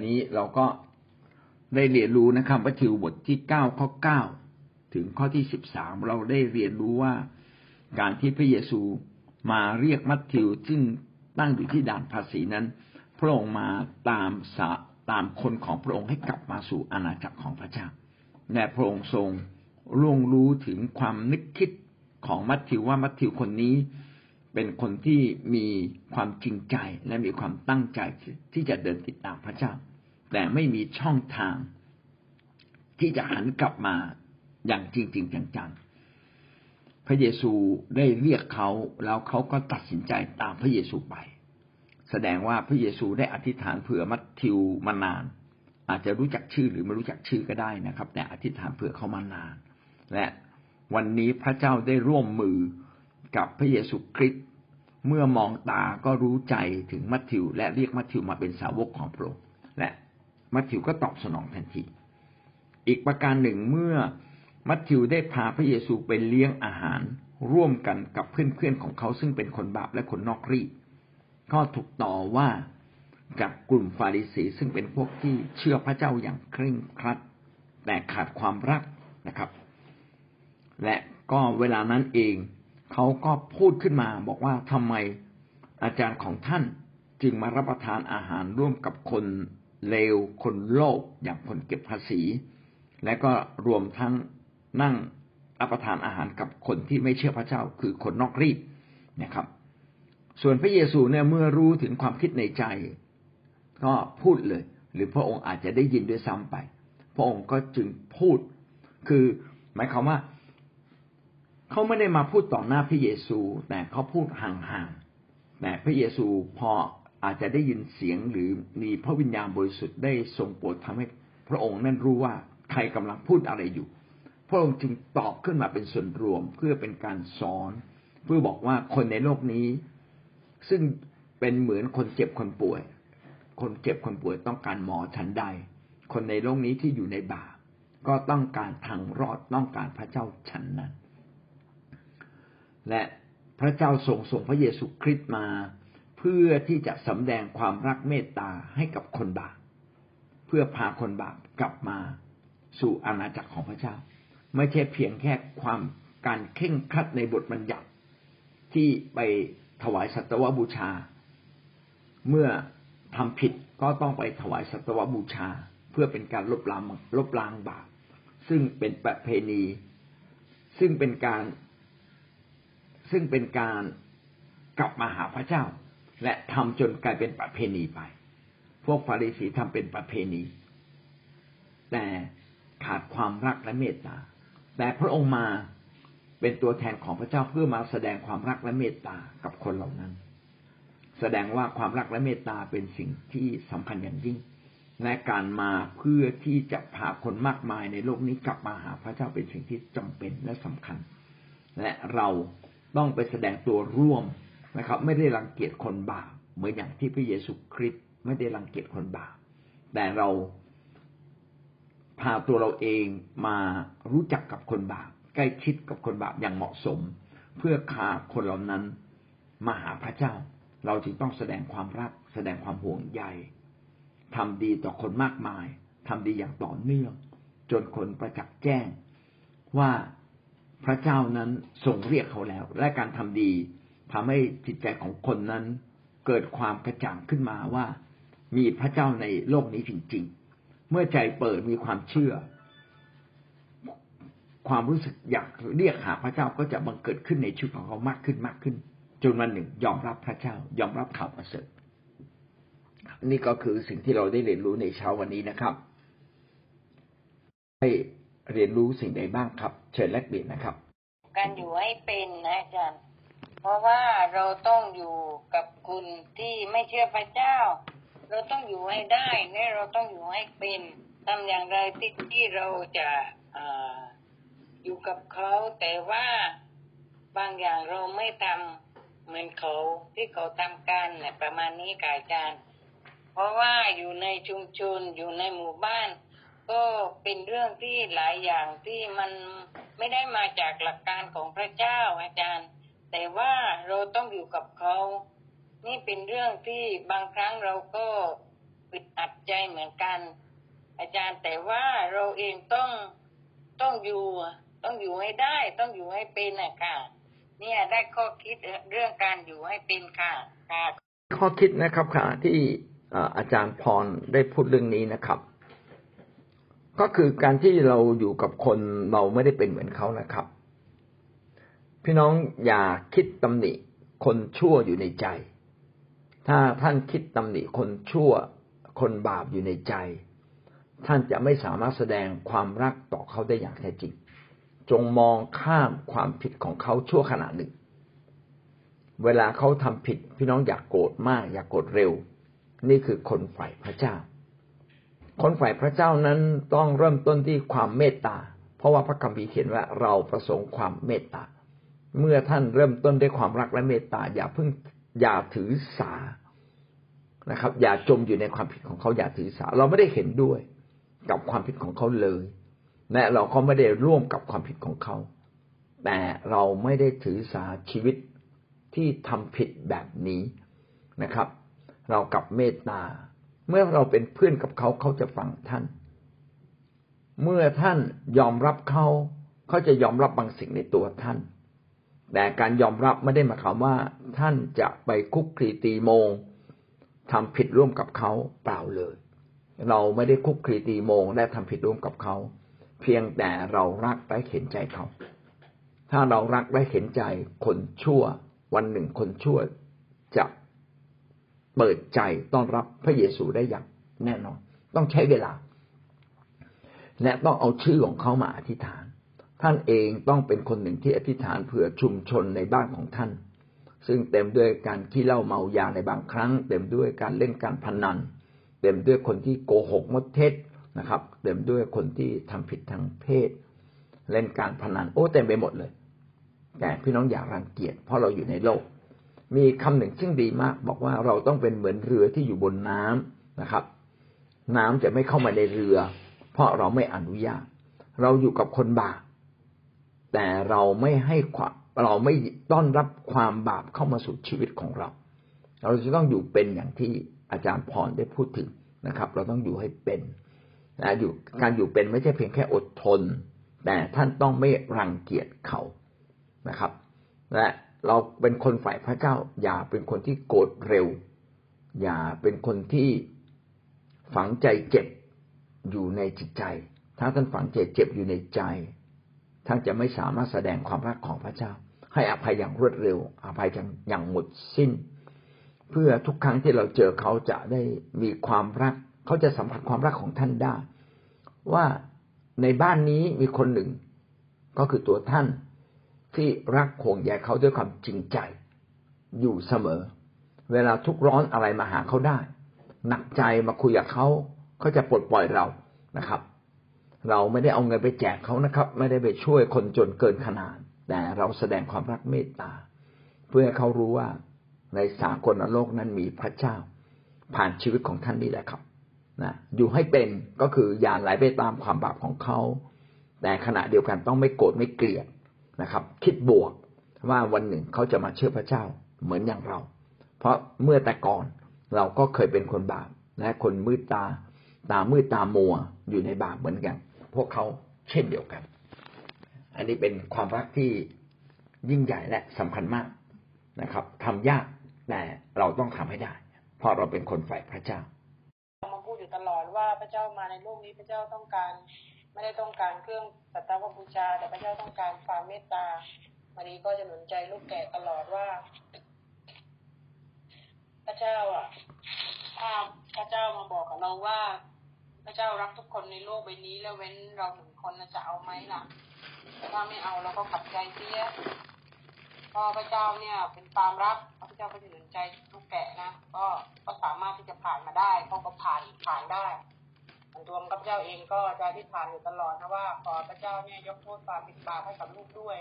วันนี้เราก็ได้เรียนรู้นะครับมัทธิวบทที่เก้าข้อเก้าถึงข้อที่สิบสามเราได้เรียนรู้ว่าการที่พระเยซูมาเรียกมัทธิวซึ่งตั้งอยู่ที่ด่านภาษีนั้น พระองค์มาตามสาตามคนของพระองค์ให้กลับมาสู่อาณาจักรของพระเจ้าและพระองค์ทรงร่วงรู้ถึงความนึกคิดของมัทธิวว่ามัทธิวคนนี้เป็นคนที่มีความจริงใจและมีความตั้งใจที่จะเดินติดตามพระเจ้า แต่ไม่มีช่องทาง ที่จะหันกลับมาอย่างจริงจริงจังๆ พระเยซูได้เรียกเขาแล้วเขาก็ตัดสินใจตามพระเยซูไป แสดงว่าพระเยซูได้อธิษฐานเผื่อมัทธิวมานาน อาจจะรู้จักชื่อหรือไม่รู้จักชื่อก็ได้นะครับ แต่อธิษฐานเผื่อเขามานาน และวันนี้พระเจ้าได้ร่วมมือกับพระเยซูคริสต์เมื่อมองตาก็รู้ใจถึงมัทธิว และเรียกมัทธิวมาเป็นสาวกของพระองค์และ มัทธิวก็ตอบสนองทันที อีกประการหนึ่งเมื่อมัทธิวได้พาพระเยซูไปเลี้ยงอาหารร่วมกันกับเพื่อนๆของเขาซึ่งเป็นคนบาปและคนนอกรีก็ถูกต่อว่ากับกลุ่มฟาริสีซึ่งเป็นพวกที่เชื่อพระเจ้าอย่างเคร่งครัด แต่ขาดความรักนะครับ และก็เวลานั้นเองเขาก็พูดขึ้นมาบอกว่าทำไมอาจารย์ของท่านจึงมารับประทานอาหารร่วมกับคน เลวคนโลภอย่างคนเก็บภาษี และก็รวมทั้งนั่งรับประทานอาหารกับคนที่ไม่เชื่อพระเจ้าคือคนนอกรีดนะครับ ส่วนพระเยซูเนี่ยเมื่อรู้ถึงความคิดในใจ ก็พูดเลย หรือพระองค์อาจจะได้ยินด้วยซ้ำไป พระองค์ก็จึงพูด คือหมายความว่าเขาไม่ได้มาพูดต่อหน้าพระเยซู แต่เขาพูดห่างๆแต่พระเยซูพอ อาจจะได้ยินเสียงหรือมีพระวิญญาณบริสุทธิ์ได้ทรงโปรดทำให้พระองค์นั่นรู้ว่าใครกำลังพูดอะไรอยู่ พระองค์จึงตอบขึ้นมาเป็นส่วนรวมเพื่อเป็นการสอน เพื่อบอกว่าคนในโลกนี้ ซึ่งเป็นเหมือนคนเจ็บคนป่วย คนเจ็บคนป่วยต้องการหมอฉันใด คนในโลกนี้ที่อยู่ในบาปก็ต้องการทางรอดต้องการพระเจ้าฉันนั้น และพระเจ้าทรงส่งพระเยซูคริสต์มา เพื่อที่จะสำแดงความรักเมตตาให้กับคนบาปเพื่อพาคนบาปกลับมาสู่อาณาจักรของพระเจ้า ไม่ใช่เพียงแค่ความการเข่งคัดในบทบัญญัติที่ไปถวายสัตวบูชา เมื่อทำผิดก็ต้องไปถวายสัตวบูชา เพื่อเป็นการลบล้างลบล้างบาปซึ่งเป็นประเพณี ซึ่งเป็นการ ซึ่งเป็นการกลับมาหาพระเจ้า และทำจนกลายเป็นประเพณีไป พวกฟาริสีทำเป็นประเพณี แต่ขาดความรักและเมตตา แต่พระองค์มาเป็นตัวแทนของพระเจ้าเพื่อมาแสดงความรักและเมตตากับคนเหล่านั้น แสดงว่าความรักและเมตตาเป็นสิ่งที่สำคัญอย่างยิ่ง และการมาเพื่อที่จะพาคนมากมายในโลกนี้กลับมาหาพระเจ้าเป็นสิ่งที่จำเป็นและสำคัญ และเราต้องไปแสดงตัวร่วม นะครับ ไม่ได้รังเกียจคนบาปเหมือนอย่างที่พระเยซูคริสต์ไม่ได้รังเกียจคนบาปแต่เราพาตัวเราเองมารู้จักกับคนบาปใกล้ชิดกับคนบาปอย่างเหมาะสม เพื่อพาคนเหล่านั้นมาหาพระเจ้า เราจึงต้องแสดงความรัก แสดงความห่วงใยทำดีต่อคนมากมายทำดีอย่างต่อเนื่อง จนคนประจักษ์แจ้งว่าพระเจ้านั้นทรงเรียกเขาแล้ว และการทำดี ทำให้จิตใจของคนนั้นเกิดความกระจ่างขึ้นมาว่า มีพระเจ้าในโลกนี้จริง ๆ เมื่อใจเปิดมีความเชื่อ ความรู้สึกอยากเรียกหาพระเจ้าก็จะบังเกิดขึ้นในชีวิตของเขามากขึ้นมากขึ้น จนวันหนึ่งยอมรับพระเจ้า ยอมรับข่าวประเสริฐนี่ก็คือสิ่งที่เราได้เรียนรู้ในเช้าวันนี้นะครับ ให้เรียนรู้สิ่งใดบ้างครับ เชิญแลกเปลี่ยนนะครับ การอยู่ให้เป็นนะอาจารย์ เพราะว่าเราต้องอยู่กับคุณที่ไม่เชื่อพระเจ้า เราต้องอยู่ให้ได้เนี่เราต้องอยู่ให้เป็นทำอย่างไรที่ที่เราจะออยู่กับเขาแต่ว่าบางอย่างเราไม่ทำเหมือนเขาที่เขาทำกันนประมาณนี้กายจารย์เพราะว่าอยู่ในชุมชนอยู่ในหมู่บ้าน ก็เป็นเรื่องที่หลายอย่างที่มันไม่ได้มาจากหลักการของพระเจ้าอาจารย์ แต่ว่าเราต้องอยู่กับเขา นี่เป็นเรื่องที่บางครั้งเราก็ปิดอัดใจเหมือนกัน อาจารย์แต่ว่าเราเองต้องต้องอยู่ ต้องอยู่ให้ได้ ต้องอยู่ให้เป็นนะค่ะเนี่ยได้ข้อคิดเรื่องการอยู่ให้เป็นค่ะค่ะข้อคิดนะครับค่ะที่อาจารย์พรได้พูดเรื่องนี้นะครับ ก็คือการที่เราอยู่กับคนเราไม่ได้เป็นเหมือนเขานะครับ พี่น้องอย่าคิดตำหนิคนชั่วอยู่ในใจ ถ้าท่านคิดตำหนิคนชั่ว คนบาปอยู่ในใจ ท่านจะไม่สามารถแสดงความรักต่อเขาได้อย่างแท้จริง จงมองข้ามความผิดของเขาชั่วขณะหนึ่ง เวลาเขาทำผิด พี่น้องอยากโกรธมาก อยากโกรธเร็ว นี่คือคนฝ่ายพระเจ้า คนฝ่ายพระเจ้านั้นต้องเริ่มต้นที่ความเมตตา เพราะว่าพระคัมภีร์เขียนว่าเราประสงค์ความเมตตา เมื่อท่านเริ่มต้นด้วยความรักและเมตตาอย่าเพิ่งอย่าถือสานะครับ อย่าจมอยู่ในความผิดของเขาอย่าถือสา เราไม่ได้เห็นด้วยกับความผิดของเขาเลยและเราก็ไม่ได้ร่วมกับความผิดของเขา แต่เราไม่ได้ถือสาชีวิตที่ทำผิดแบบนี้นะครับ เรากับเมตตา เมื่อเราเป็นเพื่อนกับเขาเขาจะฟังท่าน เมื่อท่านยอมรับเขาเขาจะยอมรับบางสิ่งในตัวท่าน แต่การยอมรับไม่ได้หมายความว่าท่านจะไปคุกคีตีโมงทำผิดร่วมกับเขาเปล่าเลย เราไม่ได้คุกคีตีโมงและทำผิดร่วมกับเขา เพียงแต่เรารักและเห็นใจเขา ถ้าเรารักและเห็นใจคนชั่ว วันหนึ่งคนชั่วจะเปิดใจต้อนรับพระเยซูได้อย่างแน่นอน ต้องใช้เวลา และต้องเอาชื่อของเขามาอธิษฐาน ท่านเองต้องเป็นคนหนึ่งที่อธิษฐานเผื่อชุมชนในบ้านของท่าน ซึ่งเต็มด้วยการขี้เหล้าเมายาในบางครั้ง เต็มด้วยการเล่นการพนัน เต็มด้วยคนที่โกหกมดเท็จนะครับ เต็มด้วยคนที่ทำผิดทางเพศ เล่นการพนันโอ้เต็มไปหมดเลย แต่พี่น้องอย่ารังเกียจเพราะเราอยู่ในโลก มีคำหนึ่งซึ่งดีมาก บอกว่าเราต้องเป็นเหมือนเรือที่อยู่บนน้ำนะครับ น้ำจะไม่เข้ามาในเรือ เพราะเราไม่อนุญาต เราอยู่กับคนบาป แต่เราไม่ให้ความเราไม่ต้อนรับความบาปเข้ามาสู่ชีวิตของเรา เราจะต้องอยู่เป็นอย่างที่อาจารย์พรได้พูดถึงนะครับ เราต้องอยู่ให้เป็นนะอยู่การอยู่เป็นไม่ใช่เพียงแค่อดทน แต่ท่านต้องไม่รังเกียจเขานะครับ และเราเป็นคนฝ่ายพระเจ้า อย่าเป็นคนที่โกรธเร็ว อย่าเป็นคนที่ฝังใจเจ็บอยู่ในจิตใจ ถ้าท่านฝังใจเจ็บอยู่ในใจ ท่านจะไม่สามารถแสดงความรักของพระเจ้า ให้อภัยอย่างรวดเร็ว อภัยอย่างหมดสิ้น เพื่อทุกครั้งที่เราเจอเขาจะได้มีความรัก เขาจะสัมผัสความรักของท่านได้ ว่าในบ้านนี้มีคนหนึ่ง ก็คือตัวท่านที่รักห่วงใยเขาด้วยความจริงใจ อยู่เสมอ เวลาทุกร้อนอะไรมาหาเขาได้ หนักใจมาคุยกับเขาเขาจะปลดปล่อยเรานะครับ เราไม่ได้เอาเงินไปแจกเขานะครับ ไม่ได้ไปช่วยคนจนเกินขนาด แต่เราแสดงความรักเมตตา เพื่อให้เขารู้ว่าในสากลโลกนั้นมีพระเจ้า ผ่านชีวิตของท่านนี่แหละครับนะอยู่ให้เป็นก็คืออย่าไหลไปตามความบาปของเขา แต่ขณะเดียวกันต้องไม่โกรธไม่เกลียดนะครับ คิดบวกว่าวันหนึ่งเขาจะมาเชื่อพระเจ้าเหมือนอย่างเรา เพราะเมื่อแต่ก่อนเราก็เคยเป็นคนบาปและคนมืดตา ตามืดตามัวอยู่ในบาปเหมือนกัน พวกเขาเช่นเดียวกัน อันนี้เป็นความรักที่ยิ่งใหญ่และสำคัญมากนะครับทำยากแต่เราต้องทำให้ได้ เพราะเราเป็นคนฝ่ายพระเจ้ามาพูดอยู่ตลอดว่าพระเจ้ามาในโลกนี้พระเจ้าต้องการ ไม่ได้ต้องการเครื่องสัตวบูชา แต่พระเจ้าต้องการความเมตตามารีก็จะหนุนใจลูกแก่ตลอดว่า พระเจ้าอะพระเจ้ามาบอกกับเราว่า ระเจ้ารักทุกคนในโลกใบนี้ แล้วเว้นเราหนึ่งคนน่ะจะเอาไหมล่ะถ้าไม่เอาเราก็ขับใจเสียพอพระเจ้าเนี่ย เป็นความรักพระเจ้าก็จะหนุนใจลูกแกะนะก็ก็สามารถที่จะผ่านมาได้เขาก็ผ่านผ่านได้ส่วนตัวข้าพเจ้าเองก็จะที่ผ่านอยู่ตลอดนะว่าขอพระเจ้าเนี่ยยกโทษความผิดบาปให้กับลูกด้วย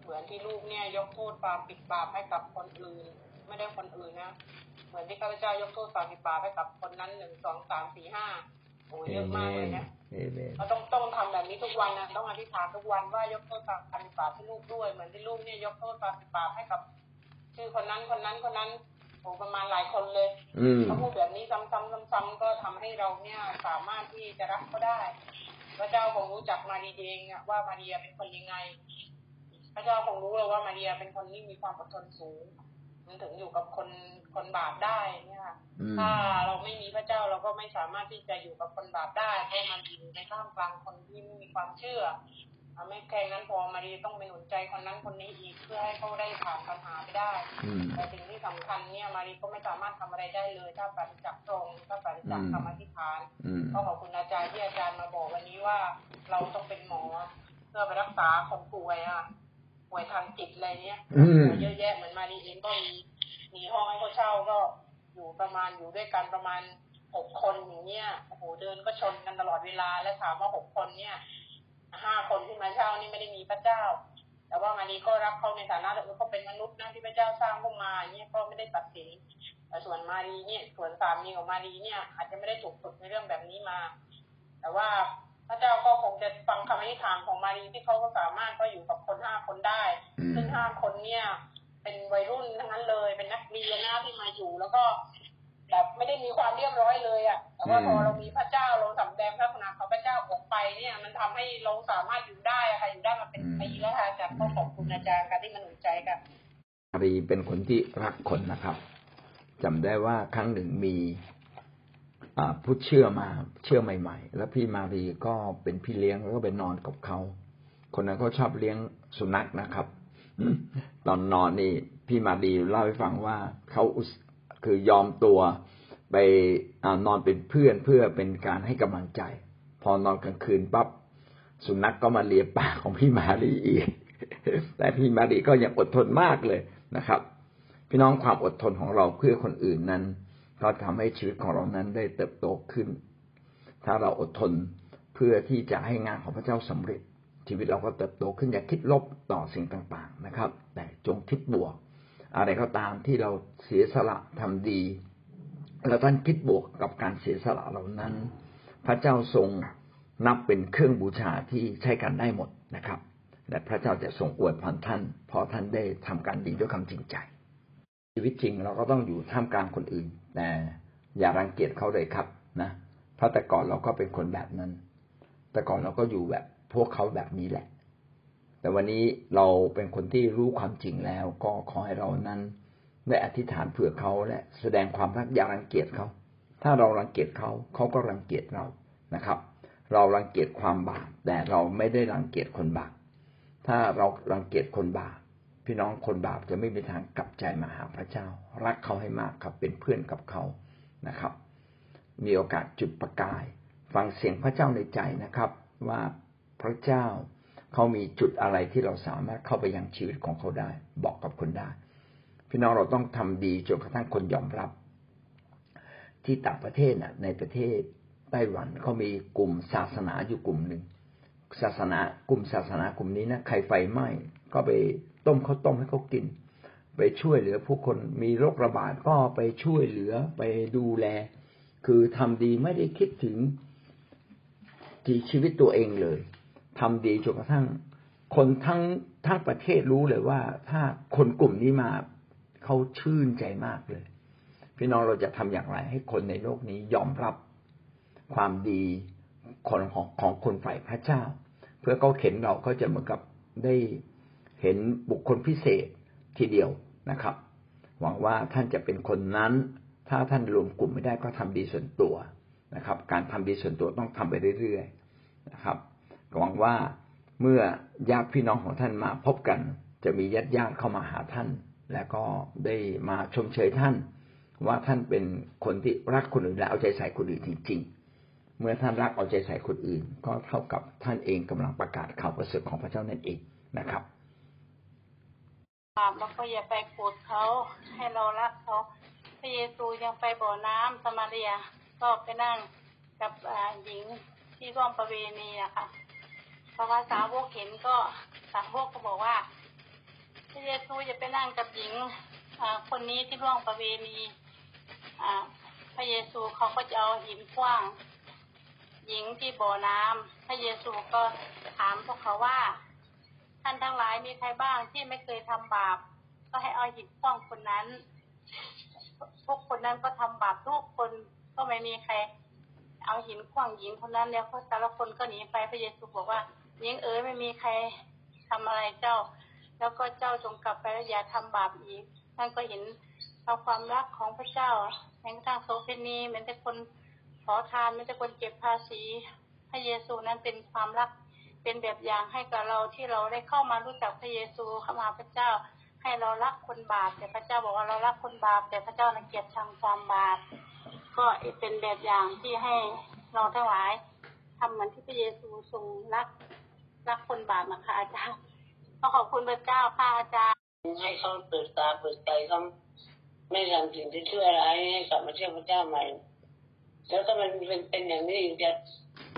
เหมือนที่ลูกเนี่ยยกโทษความผิดบาปให้กับคนอื่นไม่ได้คนอื่นนะเหมือนที่ข้าพเจ้ายกโทษความผิดบาปให้กับคนนั้นหนึ่งสองสามสี่ห้า โอ้เยอะมากเลยนะเราต้องต้องทำแบบนี้ทุกวันนะต้องอธิษฐานทุกวันว่ายกโทษความผิดบาปให้ลูกด้วย เหมือนที่ลูกเนี่ยยกโทษความผิดบาปให้กับ ชื่อคนนั้นคนนั้นคนนั้นโอ้ประมาณหลายคนเลยอืมเขาพูดแบบนี้ซ้ำๆซ้ำๆก็ทำให้เราเนี่ยสามารถที่จะรักเขาได้พระเจ้าคงรู้จักมารีเองอะว่ามาเรียเป็นคนยังไง พระเจ้าคงรู้เลยว่ามาเรียเป็นคนที่มีความอดทนสูง มันถึงอยู่กับคนคนบาปได้เนี่ยค่ะอืมถ้าเราไม่มีพระเจ้าเราก็ไม่สามารถที่จะอยู่กับคนบาปได้เพราะมันอยู่ในท่ามกลางคนที่ไม่มีความเชื่ออะไม่แค่นั้นพอมารีต้องไปหนุนใจคนนั้นคนนี้อีกเพื่อให้เขาได้ผ่านปัญหาไปได้อืมแต่สิ่งที่สำคัญเนี่ยมารีก็ไม่สามารถทำอะไรได้เลย ถ้าปราศจากตรงถ้าปราศจากอืมคำอธิษฐานอืมก็ขอบคุณอาจารย์ที่อาจารย์มาบอกวันนี้ว่าเราต้องเป็นหมอเพื่อไปรักษาคนป่วยอะ ป่วยทางจิตอะไรเนี้ยอืมเยอะแยะเหมือนมารีเองก็มีมีห้องให้เขาเช่าก็อยู่ประมาณอยู่ด้วยกันประมาณหกคนอย่างเงี้ยโอ้โหเดินก็ชนกันตลอดเวลาแล้วถามว่าหกคนเนี่ยห้าคนที่มาเช่านี่ไม่ได้มีพระเจ้า แต่ว่ามารีก็รักเขาในฐานะเออเขาเป็นมนุษย์นะที่พระเจ้าสร้างพวกมาเนี่ยก็ไม่ได้ตัดสินแต่ส่วนมารีเนี่ยส่วนสามีของมารีเนี่ย อาจจะไม่ได้ถูกฝึกในเรื่องแบบนี้มา แต่ว่า พระเจ้าก็คงจะฟังคำอธิษฐานของมารีที่เขาก็สามารถก็อยู่กับคนห้าคนได้อืมซึ่งห้าคนเนี่ยเป็นวัยรุ่นทั้งนั้นเลย เป็นนักเรียนนะที่มาอยู่ แล้วก็แบบไม่ได้มีความเรียบร้อยเลยอะแต่ว่าพอเรามีพระเจ้าเราสำแดงพระคุณของพระเจ้าออกไปเนี่ย มันทำให้เราสามารถอยู่ได้อะค่ะอยู่ได้มาเป็นปีแล้วค่ะอาจารย์ก็ขอบคุณอาจารย์ค่ะที่มาหนุนใจค่ะมารีเป็นคนที่รักคนนะครับจำได้ว่าครั้งหนึ่งมีอ่า ผู้เชื่อมาเชื่อใหม่ ๆ แล้วพี่มารีก็เป็นพี่เลี้ยงแล้วก็ไปนอนกับเขาคนนั้นเขาชอบเลี้ยงสุนัขนะครับตอนนอนนี่พี่มารีเล่าให้ฟังว่าเขาคือยอมตัวไปอนอนเป็นเพื่อนเพื่อเป็นการให้กำลังใจ พอนอนกลางคืนปั๊บสุนัขกก็มาเลียปากของพี่มารีอีก แต่พี่มารีก็ยังอดทนมากเลยนะครับ พี่น้องความอดทนของเราเพื่อคนอื่นนั้น ก็ทำให้ชีวิตของเรานั้นได้เติบโตขึ้น ถ้าเราอดทนเพื่อที่จะให้งานของพระเจ้าสำเร็จ ชีวิตเราก็เติบโตขึ้นอย่าคิดลบต่อสิ่งต่างๆนะครับ แต่จงคิดบวก อะไรก็ตามที่เราเสียสละทำดีแล้วท่านคิดบวกกับการเสียสละเหล่านั้น พระเจ้าทรงนับเป็นเครื่องบูชาที่ใช้กันได้หมดนะครับ และพระเจ้าจะทรงอวยพรท่านเพราะท่านได้ทำการดีด้วยความจริงใจ ชีวิตจริงเราก็ต้องอยู่ท่ามกลางคนอื่น แต่อย่ารังเกียจเขาเลยครับนะเพราะแต่ก่อนเราก็เป็นคนแบบนั้น แต่ก่อนเราก็อยู่แบบพวกเขาแบบนี้แหละ แต่วันนี้เราเป็นคนที่รู้ความจริงแล้ว ก็ขอให้เรานั้นได้อธิษฐานเผื่อเขาและแสดงความรักอย่ารังเกียจเขา ถ้าเรารังเกียจเขาเขาก็รังเกียจเรานะครับ เรารังเกียจความบาปแต่เราไม่ได้รังเกียจคนบาปถ้าเรารังเกียจคนบาป พี่น้องคนบาปจะไม่มีทางกลับใจมาหาพระเจ้า รักเขาให้มากครับเป็นเพื่อนกับเขานะครับ มีโอกาสจุดประกาย ฟังเสียงพระเจ้าในใจนะครับ ว่าพระเจ้าเขามีจุดอะไรที่เราสามารถเข้าไปยังชีวิตของเขาได้ บอกกับคนได้ พี่น้องเราต้องทำดีจนกระทั่งคนยอมรับ ที่ต่างประเทศน่ะ ในประเทศไต้หวันเขามีกลุ่มศาสนาอยู่กลุ่มหนึ่งศาสนากลุ่มศาสนากลุ่มนี้นะใครไฟไหม้ก็ไป ต้มข้าวต้มให้เขากิน ไปช่วยเหลือผู้คนมีโรคระบาดก็ไปช่วยเหลือไปดูแล คือทำดีไม่ได้คิดถึงที่ชีวิตตัวเองเลยทำดีจนกระทั่ง คนทั้งทั้งประเทศรู้เลยว่า ถ้าคนกลุ่มนี้มาเขาชื่นใจมากเลย พี่น้องเราจะทำอย่างไร ให้คนในโลกนี้ยอมรับความดีของของคนฝ่ายพระเจ้า เพื่อเขาเห็นเราก็จะเหมือนกับได้ เห็นบุคคลพิเศษทีเดียวนะครับ หวังว่าท่านจะเป็นคนนั้น ถ้าท่านรวมกลุ่มไม่ได้ก็ทำดีส่วนตัวนะครับ การทำดีส่วนตัวต้องทำไปเรื่อยๆนะครับหวังว่าเมื่อญาติพี่น้องของท่านมาพบกัน จะมีญาติญาติเข้ามาหาท่าน และก็ได้มาชมเชยท่าน ว่าท่านเป็นคนที่รักคนอื่นและเอาใจใส่คนอื่นจริง ๆ เมื่อท่านรักเอาใจใส่คนอื่น ก็เท่ากับท่านเองกำลังประกาศข่าวประเสริฐของพระเจ้านั่นเองนะครับ บาปแล้วก็อย่าไปโกรธเขาให้เรารักเขาพระเยซูยังไปบ่อน้ำสมาเรียก็ไปนั่งกับอ่าหญิงที่ร่วมประเวณีนะค่ะพอภาษาวกเห็นก็สาวกก็บอกว่าพระเยซูอย่าไปนั่งกับหญิงอ่าคนนี้ที่ร่วมประเวณีอ่าพระเยซูเขาก็จะเอาหินขว้าง หญิงที่บ่อน้ำพระเยซูก็ถามพวกเขาว่า ท่านทั้งหลายมีใครบ้างที่ไม่เคยทำบาป ก็ให้เอาหินขว้างคนนั้นทุกคนนั้นก็ทำบาปทุกคนก็ไม่มีใคร เอาหินขว้างหญิงคนนั้นแล้วพราะแต่ละคนก็หนีไปพระเยซูบอกว่าหญิงเอ๋ยไม่มีใครทำอะไรเจ้า แล้วก็เจ้าจงกลับไปแล้วอย่าทำบาปอีกท่านก็เห็นเอาความรักของพระเจ้าแม้กระทั่งโสเภณีแม้แต่คนขอทานแม้แต่คนเก็บภาษี พระเยซูนั้นเป็นความรัก เป็นแบบอย่างให้กับเราที่เราได้เข้ามารู้จักพระเยซูเข้ามาพระเจ้า ให้เรารักคนบาป แต่พระเจ้าบอกว่าเรารักคนบาป แต่พระเจ้าังเกียจชังความบาป ก็เป็นแบบอย่างที่ให้เราทั้งหลายทำเหมือนที่พระเยซูทรงรักรักคนบาปนะคะอาจารย์ก็ขอบคุณพระเจ้าค่ะอาจารย์ให้เขาเปิดตาเปิดใจเขาไม่ทำสิ่งที่ชั่วร้ายให้กลับมาเชื่อพระเจ้าใหม่ แล้วก็มันเป็นเป็นอย่างนี้อีกจะ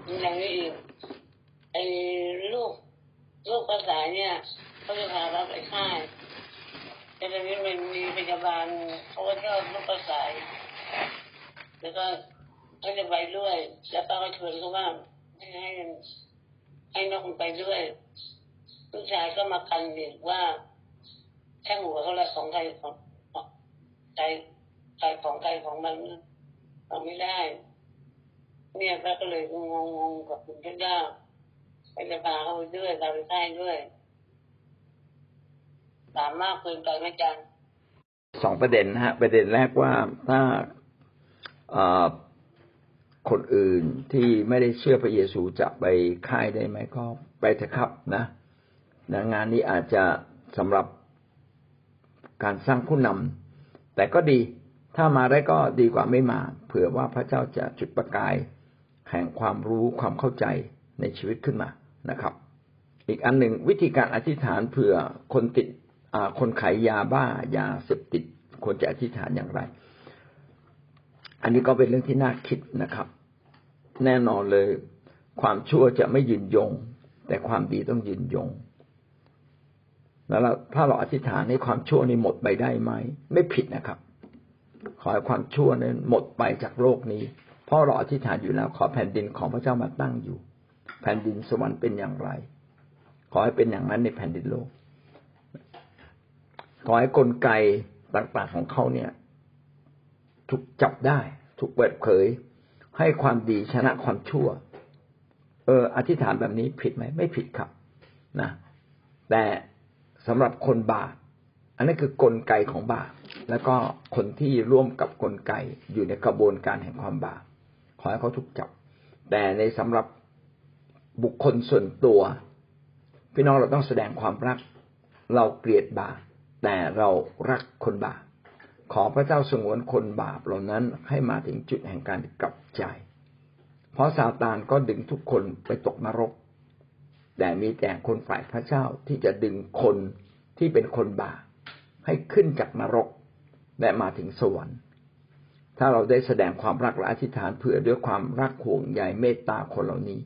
เป็นอย่างนี้อีก ไอ้ลูกลูกภาษาเนี่ยเขาจะพาเราไปค่ายแต่ตอนนี้มันมีพยาบาลเขาก็ชอบลูกภาษาแล้วก็เขาจะไปด้วย แล้วป้าก็ชวนเขาว่าให้ให้ให้นกมันไปด้วยลูกชายก็มากันอีกว่าช่างหัวเขาละของใครของใครใครของใครของมันทำไม่ได้ เนี่ยพระก็เลยงงงๆกับคุณเจ้า ไปจะพาเขาไปด้วยพาไปใต้ด้วยถามมากเกินไปไหมจันสองประเด็นนะฮะ ประเด็นแรกว่าถ้าคนอื่นที่ไม่ได้เชื่อพระเยซูจะไปค่ายได้ไหมก็ไปเถอะครับนะนะงานนี้อาจจะสำหรับการสร้างผู้นำแต่ก็ดีถ้ามาได้ก็ดีกว่าไม่มา เผื่อว่าพระเจ้าจะจุดประกาย แห่งความรู้ความเข้าใจในชีวิตขึ้นมา นะครับ อีกอันหนึ่งวิธีการอธิษฐานเผื่อคนติดคนขายยาบ้ายาเสพติดควรจะอธิษฐานอย่างไร อันนี้ก็เป็นเรื่องที่น่าคิดนะครับ แน่นอนเลย ความชั่วจะไม่ยืนยง แต่ความดีต้องยืนยง แล้วถ้าเราอธิษฐานให้ความชั่วนี้หมดไปได้ไหมไม่ผิดนะครับ ขอให้ความชั่วนั้นหมดไปจากโลกนี้ เพราะเราอธิษฐานอยู่แล้ว ขอแผ่นดินของพระเจ้ามาตั้งอยู่ แผ่นดินสวรรค์เป็นอย่างไร ขอให้เป็นอย่างนั้นในแผ่นดินโลก ขอให้กลไกต่างๆของเขาเนี่ย ถูกจับได้ถูกเปิดเผย ให้ความดีชนะความชั่ว เออ อธิษฐานแบบนี้ผิดไหมไม่ผิดครับนะแต่สำหรับคนบาปอันนั้นคือกลไกของบาปแล้วก็คนที่ร่วมกับกลไกอยู่ในกระบวนการแห่งความบาปขอให้เขาถูกจับ แต่ในสำหรับ บุคคลส่วนตัว พี่น้องเราต้องแสดงความรัก เราเกลียดบาปแต่เรารักคนบาปขอพระเจ้าสงวนคนบาปเหล่านั้นให้มาถึงจุดแห่งการกลับใจ เพราะซาตานก็ดึงทุกคนไปตกนรก แต่มีแต่คนฝ่ายพระเจ้าที่จะดึงคนที่เป็นคนบาปให้ขึ้นจากนรกและมาถึงสวรรค์ ถ้าเราได้แสดงความรักและอธิษฐานเผื่อด้วยความรักห่วงใยเมตตาคนเหล่านี้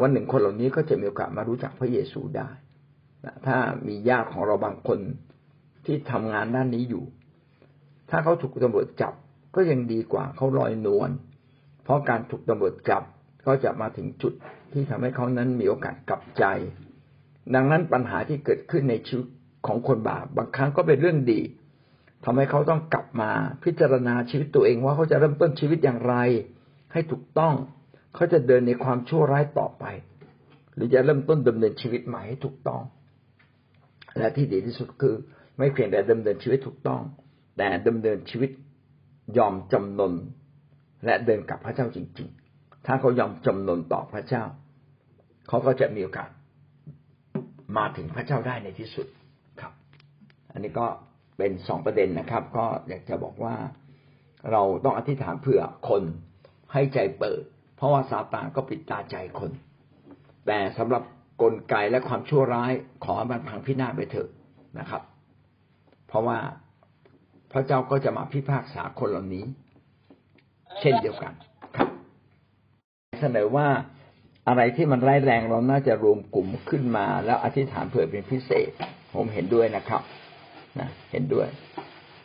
วันหนึ่งคนเหล่านี้ก็จะมีโอกาสมารู้จักพระเยซูได้นะถ้ามีญาติของเราบางคนที่ทำงานด้านนี้อยู่ ถ้าเขาถูกตำรวจจับก็ยังดีกว่าเขาลอยนวลเพราะการถูกตำรวจจับก็จะมาถึงจุดที่ทำให้เขานั้นมีโอกาสกลับใจ ดังนั้นปัญหาที่เกิดขึ้นในชีวิตของคนบาปบางครั้งก็เป็นเรื่องดีทำให้เขาต้องกลับมาพิจารณาชีวิตตัวเองว่าเขาจะเริ่มต้นชีวิตอย่างไร ให้ถูกต้อง เขาจะเดินในความชั่วร้ายต่อไป หรือจะเริ่มต้นดำเนินชีวิตใหม่ให้ถูกต้อง และที่ดีที่สุดคือ ไม่เพียงแต่ดำเนินชีวิตถูกต้อง แต่ดำเนินชีวิตยอมจำนนและเดินกับพระเจ้าจริง ๆ ถ้าเขายอมจำนนต่อพระเจ้า เขาก็จะมีโอกาสมาถึงพระเจ้าได้ในที่สุดครับ อันนี้ก็เป็นสองประเด็นนะครับ ก็อยากจะบอกว่าเราต้องอธิษฐานเผื่อคนให้ใจเปิด ราะว่าซาตานก็ปิดตาใจคน แต่สำหรับกลไกและความชั่วร้ายขอให้มันพังพินาศไปเถอะนะครับ เพราะว่าพระเจ้าก็จะมาพิพากษาคนเหล่านี้ เช่นเดียวกันครับ เสนอว่าอะไรที่มันร้ายแรงเราน่าจะรวมกลุ่มขึ้นมา แล้วอธิษฐานเผื่อเป็นพิเศษ ผมเห็นด้วยนะครับนะเห็นด้วย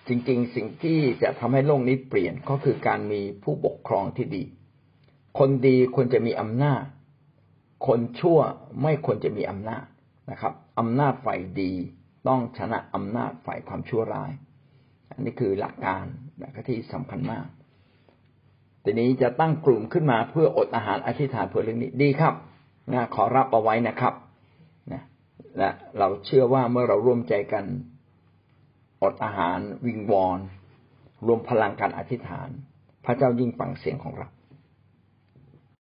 จริง ๆ สิ่งที่จะทำให้โลกนี้เปลี่ยนก็คือการมีผู้ปกครองที่ดี คนดีควรจะมีอำนาจ คนชั่วไม่ควรจะมีอำนาจนะครับอำนาจฝ่ายดีต้องชนะอำนาจฝ่ายความชั่วร้าย อันนี้คือหลักการนะที่สำคัญมาก ทีนี้จะตั้งกลุ่มขึ้นมาเพื่ออดอาหารอธิษฐานเพื่อเรื่องนี้ดีครับนะขอรับเอาไว้นะครับนะและเราเชื่อว่าเมื่อเราร่วมใจกันอดอาหารวิงวอน รวมพลังการอธิษฐาน พระเจ้ายิ่งฟังเสียงของเรา